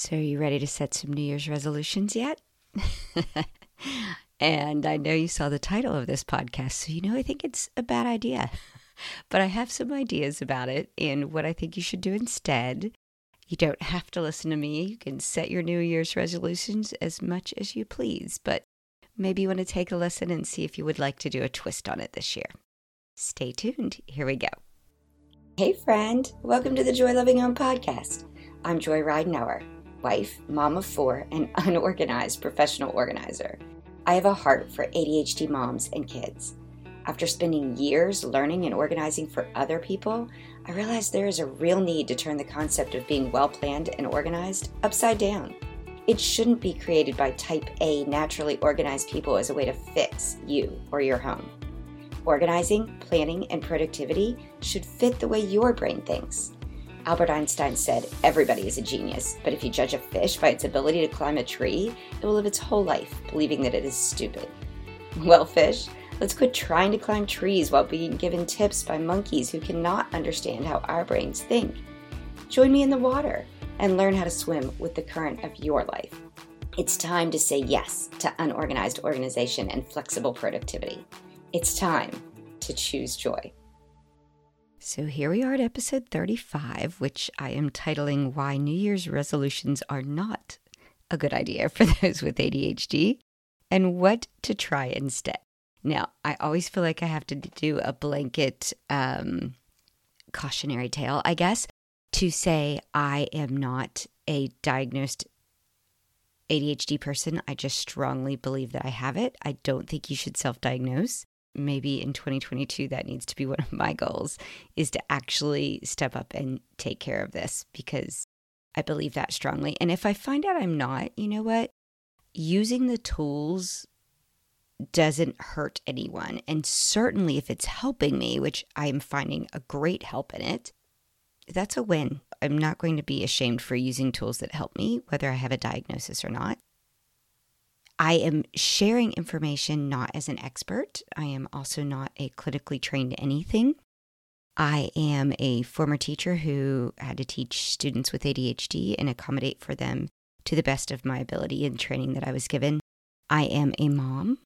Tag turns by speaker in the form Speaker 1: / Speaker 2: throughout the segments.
Speaker 1: So, are you ready to set some New Year's resolutions yet? and I know you saw the title of this podcast, so you know I think it's a bad idea. but I have some ideas about it and what I think you should do instead. You don't have to listen to me. You can set your New Year's resolutions as much as you please, but maybe you want to take a listen and see if you would like to do a twist on it this year. Stay tuned. Here we go. Hey, friend. Welcome to the Joy Loving Home podcast. I'm Joy Ridenauer, wife, mom of four, and unorganized professional organizer. I have a heart for ADHD moms and kids. After spending years learning and organizing for other people, I realized there is a real need to turn the concept of being well planned and organized upside down. It shouldn't be created by type A, naturally organized people as a way to fix you or your home. Organizing, planning, and productivity should fit the way your brain thinks. Albert Einstein said, Everybody is a genius, but if you judge a fish by its ability to climb a tree, it will live its whole life believing that it is stupid. Well, fish, let's quit trying to climb trees while being given tips by monkeys who cannot understand how our brains think. Join me in the water and learn how to swim with the current of your life. It's time to say yes to unorganized organization and flexible productivity. It's time to choose joy. So here we are at episode 35, which I am titling Why New Year's Resolutions Are Not a Good Idea for Those with ADHD and What to Try Instead. Now, I always feel like I have to do a blanket um, cautionary tale, I guess, to say I am not a diagnosed ADHD person. I just strongly believe that I have it. I don't think you should self diagnose maybe in 2022 that needs to be one of my goals is to actually step up and take care of this because I believe that strongly. And if I find out I'm not, you know what? Using the tools doesn't hurt anyone. And certainly if it's helping me, which I am finding a great help in it, that's a win. I'm not going to be ashamed for using tools that help me, whether I have a diagnosis or not. I am sharing information not as an expert. I am also not a clinically trained anything. I am a former teacher who had to teach students with ADHD and accommodate for them to the best of my ability and training that I was given. I am a mom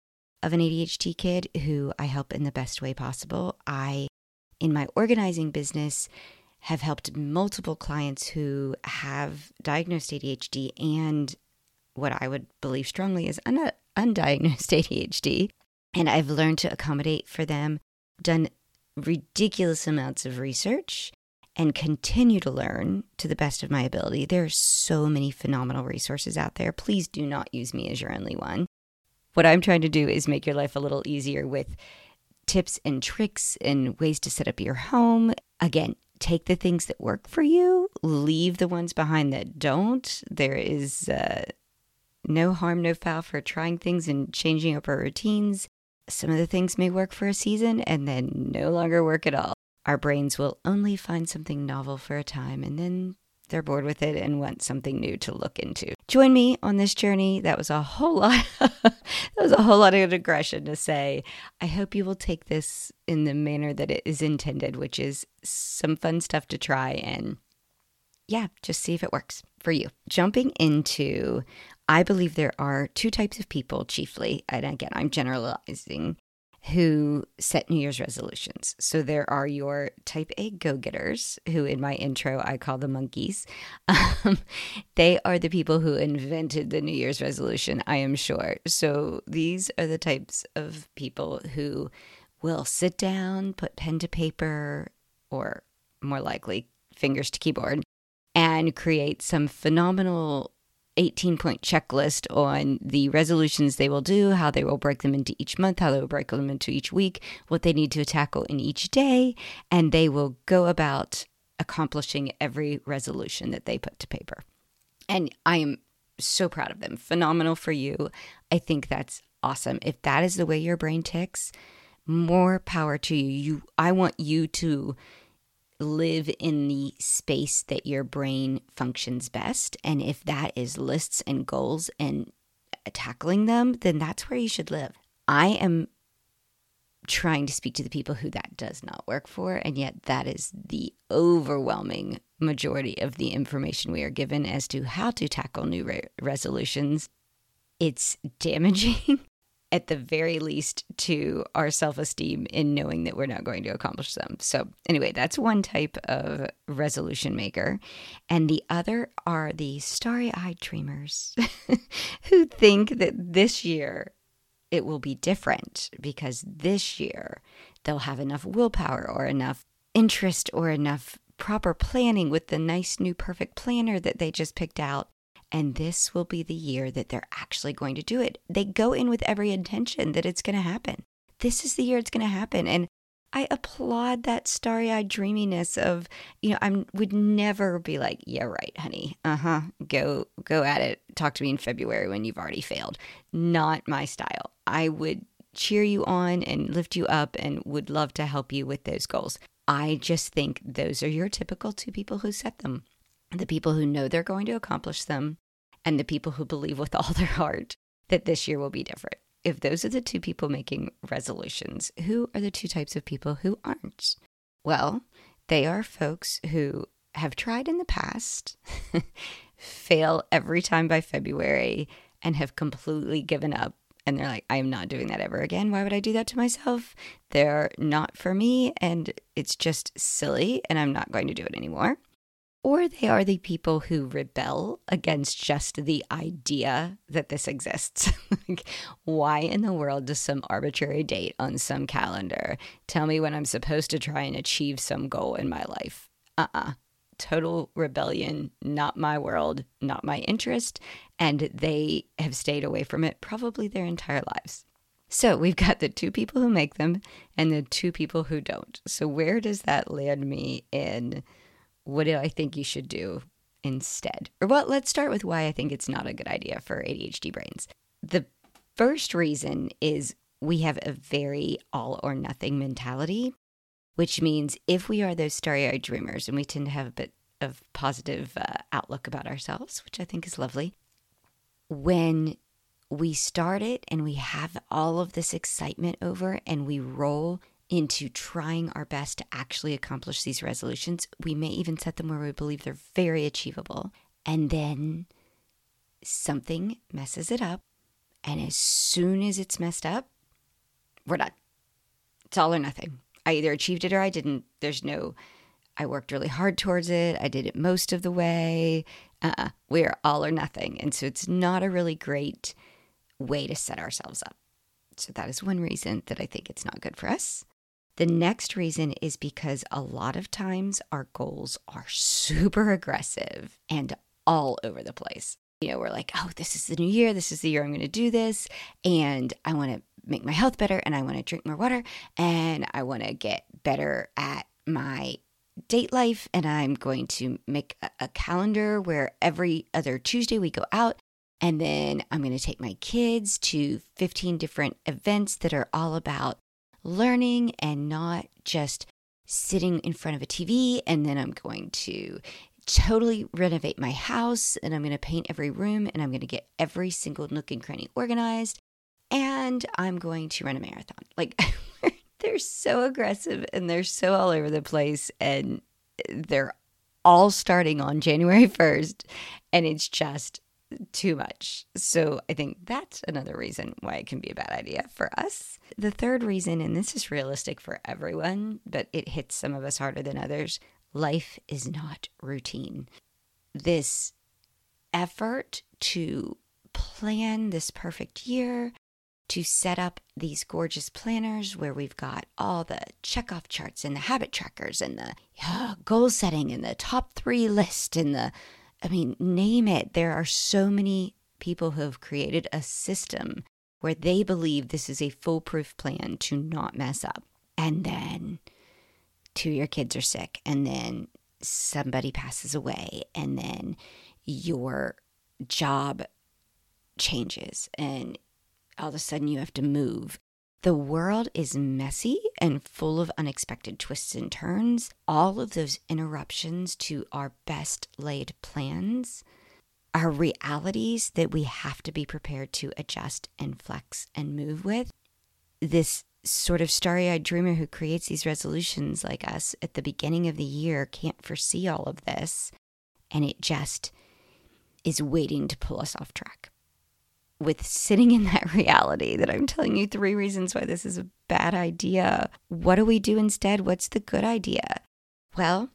Speaker 1: of an ADHD kid who I help in the best way possible. I, in my organizing business, have helped multiple clients who have diagnosed ADHD and what I would believe strongly is un- undiagnosed ADHD. And I've learned to accommodate for them, done ridiculous amounts of research, and continue to learn to the best of my ability. There are so many phenomenal resources out there. Please do not use me as your only one. What I'm trying to do is make your life a little easier with tips and tricks and ways to set up your home. Again, take the things that work for you, leave the ones behind that don't. There is uh, no harm, no foul for trying things and changing up our routines. Some of the things may work for a season and then no longer work at all. Our brains will only find something novel for a time and then they're bored with it and want something new to look into. Join me on this journey. That was a whole lot that was a whole lot of aggression to say. I hope you will take this in the manner that it is intended, which is some fun stuff to try and yeah, just see if it works for you. Jumping into I believe there are two types of people chiefly, and again, I'm generalizing, who set New Year's resolutions. So there are your type A go getters, who in my intro I call the monkeys. Um, they are the people who invented the New Year's resolution, I am sure. So these are the types of people who will sit down, put pen to paper, or more likely fingers to keyboard, and create some phenomenal 18 point checklist on the resolutions they will do, how they will break them into each month, how they will break them into each week, what they need to tackle in each day, and they will go about accomplishing every resolution that they put to paper. And I am so proud of them. Phenomenal for you. I think that's awesome. If that is the way your brain ticks, more power to you. You I want you to live in the space that your brain functions best. And if that is lists and goals and tackling them, then that's where you should live. I am trying to speak to the people who that does not work for. And yet, that is the overwhelming majority of the information we are given as to how to tackle new re- resolutions, it's damaging at the very least to our self esteem in knowing that we're not going to accomplish them. So, anyway, that's one type of resolution maker. And the other are the starry eyed dreamers who think that this year it will be different because this year they'll have enough willpower or enough interest or enough proper planning with the nice new perfect planner that they just picked out and this will be the year that they're actually going to do it. They go in with every intention that it's going to happen. This is the year it's going to happen. And I applaud that starry eyed dreaminess of, you know, I would never be like, yeah, right, honey. Uh huh. Go, go at it. Talk to me in February when you've already failed. Not my style. I would cheer you on and lift you up and would love to help you with those goals. I just think those are your typical two people who set them the people who know they're going to accomplish them and the people who believe with all their heart that this year will be different. If those are the two people making resolutions, who are the two types of people who aren't? Well, they are folks who have tried in the past, fail every time by February, and have completely given up. And they're like, I am not doing that ever again. Why would I do that to myself? They're not for me, and it's just silly, and I'm not going to do it anymore or they are the people who rebel against just the idea that this exists. like, why in the world does some arbitrary date on some calendar tell me when I'm supposed to try and achieve some goal in my life? Uh uh-uh. uh Total rebellion, not my world, not my interest. And they have stayed away from it probably their entire lives. So we've got the two people who make them and the two people who don't. So, where does that land me in? What do I think you should do instead? Or well, let's start with why I think it's not a good idea for ADHD brains. The first reason is we have a very all or nothing mentality, which means if we are those starry eyed dreamers and we tend to have a bit of positive uh, outlook about ourselves, which I think is lovely, when we start it and we have all of this excitement over and we roll into trying our best to actually accomplish these resolutions. We may even set them where we believe they're very achievable. And then something messes it up. And as soon as it's messed up, we're done. It's all or nothing. I either achieved it or I didn't. There's no, I worked really hard towards it. I did it most of the way. Uh-uh. We are all or nothing. And so it's not a really great way to set ourselves up. So that is one reason that I think it's not good for us. The next reason is because a lot of times our goals are super aggressive and all over the place. You know, we're like, oh, this is the new year. This is the year I'm going to do this. And I want to make my health better and I want to drink more water and I want to get better at my date life. And I'm going to make a, calendar where every other Tuesday we go out and then I'm going to take my kids to 15 different events that are all about learning and not just sitting in front of a TV and then I'm going to totally renovate my house and I'm going to paint every room and I'm going to get every single nook and cranny organized and I'm going to run a marathon. Like they're so aggressive and they're so all over the place and they're all starting on January 1st and it's just too much. So I think that's another reason why it can be a bad idea for us. The third reason, and this is realistic for everyone, but it hits some of us harder than others life is not routine. This effort to plan this perfect year, to set up these gorgeous planners where we've got all the checkoff charts and the habit trackers and the yeah, goal setting and the top three list and the I mean, name it. There are so many people who have created a system where they believe this is a foolproof plan to not mess up. And then two of your kids are sick, and then somebody passes away, and then your job changes, and all of a sudden you have to move, the world is messy and full of unexpected twists and turns. All of those interruptions to our best laid plans are realities that we have to be prepared to adjust and flex and move with. This sort of starry eyed dreamer who creates these resolutions like us at the beginning of the year can't foresee all of this. And it just is waiting to pull us off track. With sitting in that reality that I'm telling you three reasons why this is a bad idea, what do we do instead? What's the good idea? Well,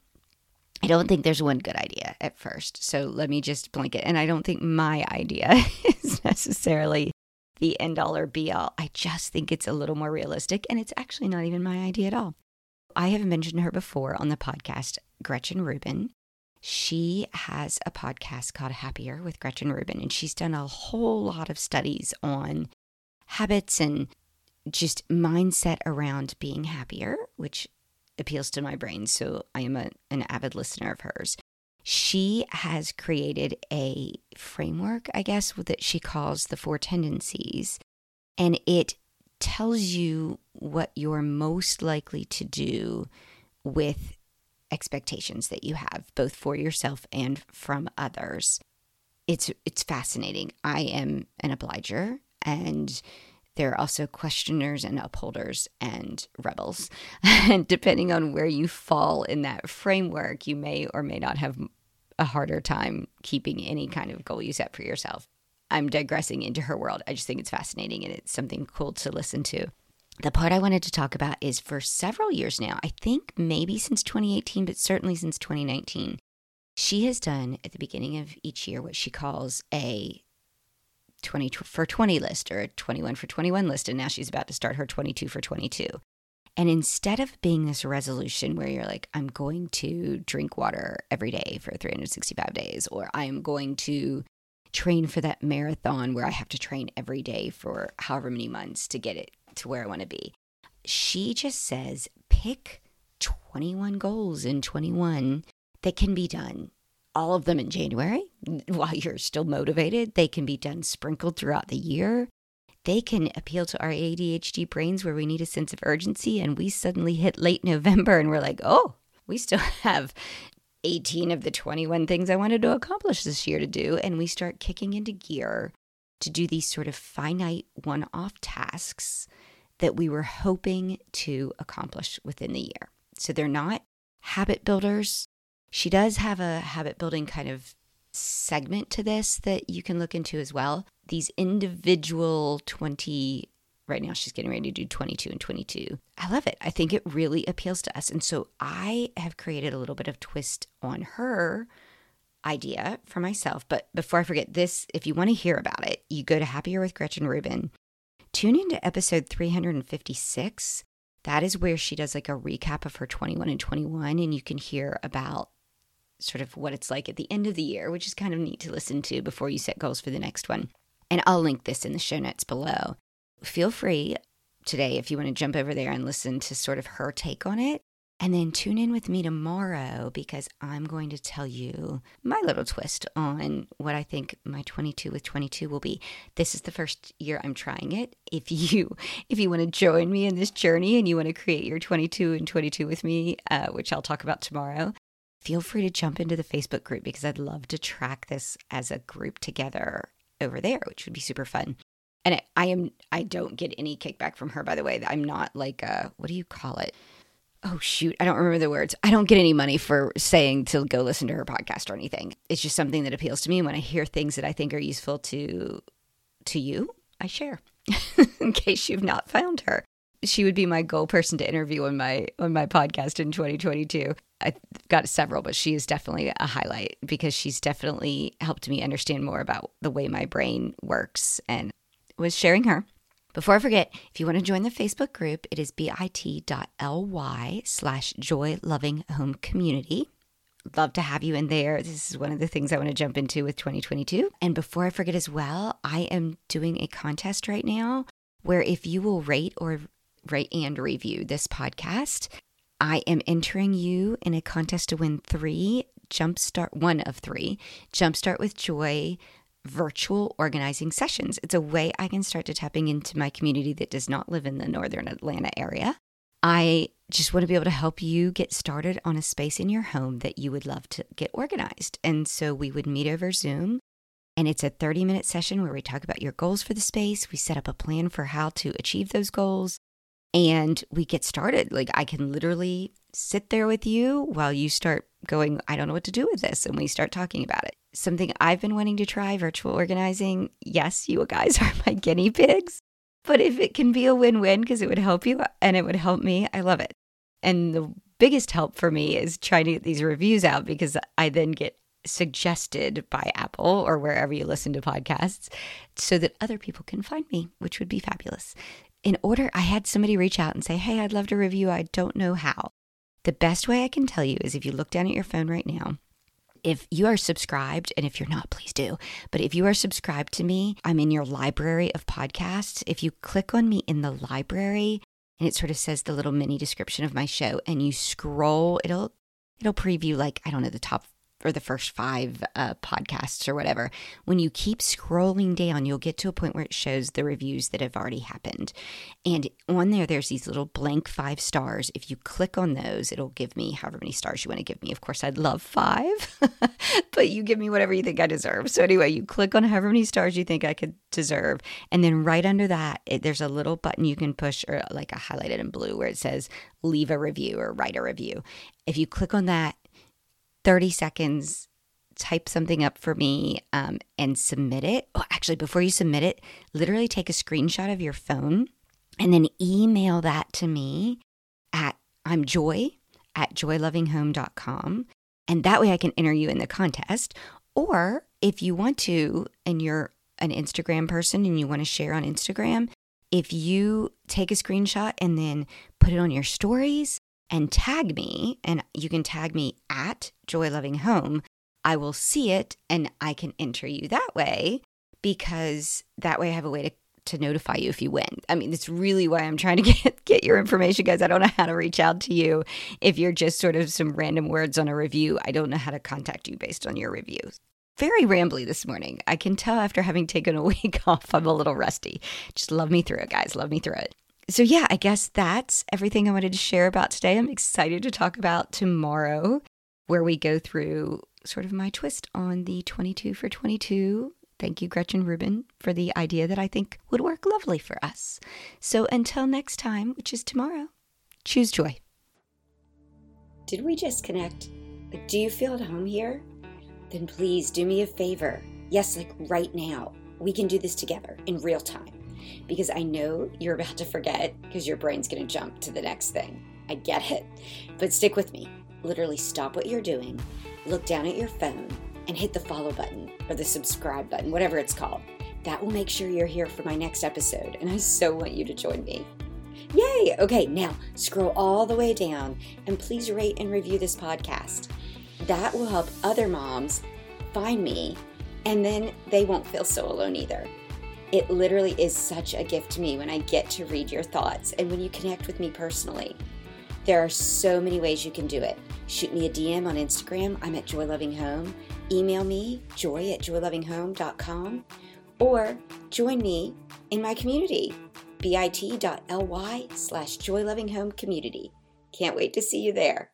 Speaker 1: I don't think there's one good idea at first. So let me just blanket. And I don't think my idea is necessarily the end all or be all. I just think it's a little more realistic. And it's actually not even my idea at all. I have mentioned her before on the podcast, Gretchen Rubin. She has a podcast called Happier with Gretchen Rubin, and she's done a whole lot of studies on habits and just mindset around being happier, which appeals to my brain. So I am a, an avid listener of hers. She has created a framework, I guess, that she calls the four tendencies. And it tells you what you're most likely to do with expectations that you have, both for yourself and from others. It's, it's fascinating. I am an obliger and there are also questioners and upholders and rebels. and depending on where you fall in that framework, you may or may not have a harder time keeping any kind of goal you set for yourself. I'm digressing into her world. I just think it's fascinating and it's something cool to listen to. The part I wanted to talk about is for several years now, I think maybe since 2018, but certainly since 2019, she has done at the beginning of each year what she calls a 20 for 20 list or a 21 for 21 list. And now she's about to start her 22 for 22. And instead of being this resolution where you're like, I'm going to drink water every day for 365 days, or I'm going to train for that marathon where I have to train every day for however many months to get it to where I want to be, she just says, pick 21 goals in 21 that can be done all of them in January while you're still motivated. They can be done sprinkled throughout the year. They can appeal to our ADHD brains where we need a sense of urgency and we suddenly hit late November and we're like, oh, we still have 18 of the 21 things I wanted to accomplish this year to do. And we start kicking into gear to do these sort of finite one off tasks that we were hoping to accomplish within the year. So they're not habit builders, she does have a habit building kind of segment to this that you can look into as well. These individual 20, right now she's getting ready to do 22 and 22. I love it. I think it really appeals to us. And so I have created a little bit of twist on her idea for myself. But before I forget this, if you want to hear about it, you go to Happier with Gretchen Rubin. Tune into episode 356. That is where she does like a recap of her 21 and 21, and you can hear about sort of what it's like at the end of the year, which is kind of neat to listen to before you set goals for the next one. And I'll link this in the show notes below. Feel free today if you want to jump over there and listen to sort of her take on it. And then tune in with me tomorrow because I'm going to tell you my little twist on what I think my 22 with 22 will be. This is the first year I'm trying it. If you if you want to join me in this journey and you want to create your 22 and 22 with me, uh, which I'll talk about tomorrow, feel free to jump into the Facebook group because I'd love to track this as a group together over there, which would be super fun. And I, I am I don't get any kickback from her, by the way. I'm not like a what do you call it? Oh shoot, I don't remember the words. I don't get any money for saying to go listen to her podcast or anything. It's just something that appeals to me. when I hear things that I think are useful to to you, I share. in case you've not found her she would be my goal person to interview on my on my podcast in 2022. I've got several, but she is definitely a highlight because she's definitely helped me understand more about the way my brain works and was sharing her. Before I forget, if you want to join the Facebook group, it is bit.ly slash joy loving home community. Love to have you in there. This is one of the things I want to jump into with 2022. And before I forget as well, I am doing a contest right now where if you will rate or rate and review this podcast. I am entering you in a contest to win three Jumpstart, one of three Jumpstart with Joy virtual organizing sessions. It's a way I can start to tapping into my community that does not live in the northern Atlanta area. I just want to be able to help you get started on a space in your home that you would love to get organized. And so we would meet over Zoom. And it's a 30 minute session where we talk about your goals for the space. We set up a plan for how to achieve those goals and we get started. Like I can literally sit there with you while you start going, I don't know what to do with this. And we start talking about it. Something I've been wanting to try virtual organizing. Yes, you guys are my guinea pigs. But if it can be a win win because it would help you and it would help me, I love it. And the biggest help for me is trying to get these reviews out because I then get suggested by Apple or wherever you listen to podcasts so that other people can find me, which would be fabulous. In order, I had somebody reach out and say, Hey, I'd love to review. I don't know how. The best way I can tell you is if you look down at your phone right now, if you are subscribed, and if you're not, please do. But if you are subscribed to me, I'm in your library of podcasts. If you click on me in the library, and it sort of says the little mini description of my show, and you scroll, it'll it'll preview like I don't know the top or the first five uh, podcasts or whatever, when you keep scrolling down, you'll get to a point where it shows the reviews that have already happened. And on there, there's these little blank five stars. If you click on those, it'll give me however many stars you want to give me. Of course, I'd love five, but you give me whatever you think I deserve. So, anyway, you click on however many stars you think I could deserve. And then right under that, it, there's a little button you can push, or like a highlighted in blue, where it says leave a review or write a review. If you click on that, 30 seconds, type something up for me um, and submit it. Oh, actually, before you submit it, literally take a screenshot of your phone and then email that to me at I'm joy at joylovinghome.com. And that way I can enter you in the contest. Or if you want to, and you're an Instagram person and you want to share on Instagram, if you take a screenshot and then put it on your stories and tag me, and you can tag me at Joy Loving Home, I will see it and I can enter you that way because that way I have a way to to notify you if you win. I mean, that's really why I'm trying to get get your information, guys. I don't know how to reach out to you if you're just sort of some random words on a review. I don't know how to contact you based on your reviews. Very rambly this morning. I can tell after having taken a week off, I'm a little rusty. Just love me through it, guys. Love me through it so, yeah, I guess that's everything I wanted to share about today. I'm excited to talk about tomorrow, where we go through sort of my twist on the 22 for 22. Thank you, Gretchen Rubin, for the idea that I think would work lovely for us. So, until next time, which is tomorrow, choose joy. Did we just connect? Do you feel at home here? Then please do me a favor. Yes, like right now. We can do this together in real time because I know you're about to forget because your brain's going to jump to the next thing. I get it. But stick with me. Literally stop what you're doing, look down at your phone, and hit the follow button or the subscribe button, whatever it's called. That will make sure you're here for my next episode, and I so want you to join me. Yay! Okay, now scroll all the way down and please rate and review this podcast. That will help other moms find me, and then they won't feel so alone either. It literally is such a gift to me when I get to read your thoughts and when you connect with me personally. There are so many ways you can do it. Shoot me a DM on Instagram. I'm at Joy Loving Home. Email me, joy at joylovinghome.com, or join me in my community, bit.ly slash joylovinghome community. Can't wait to see you there.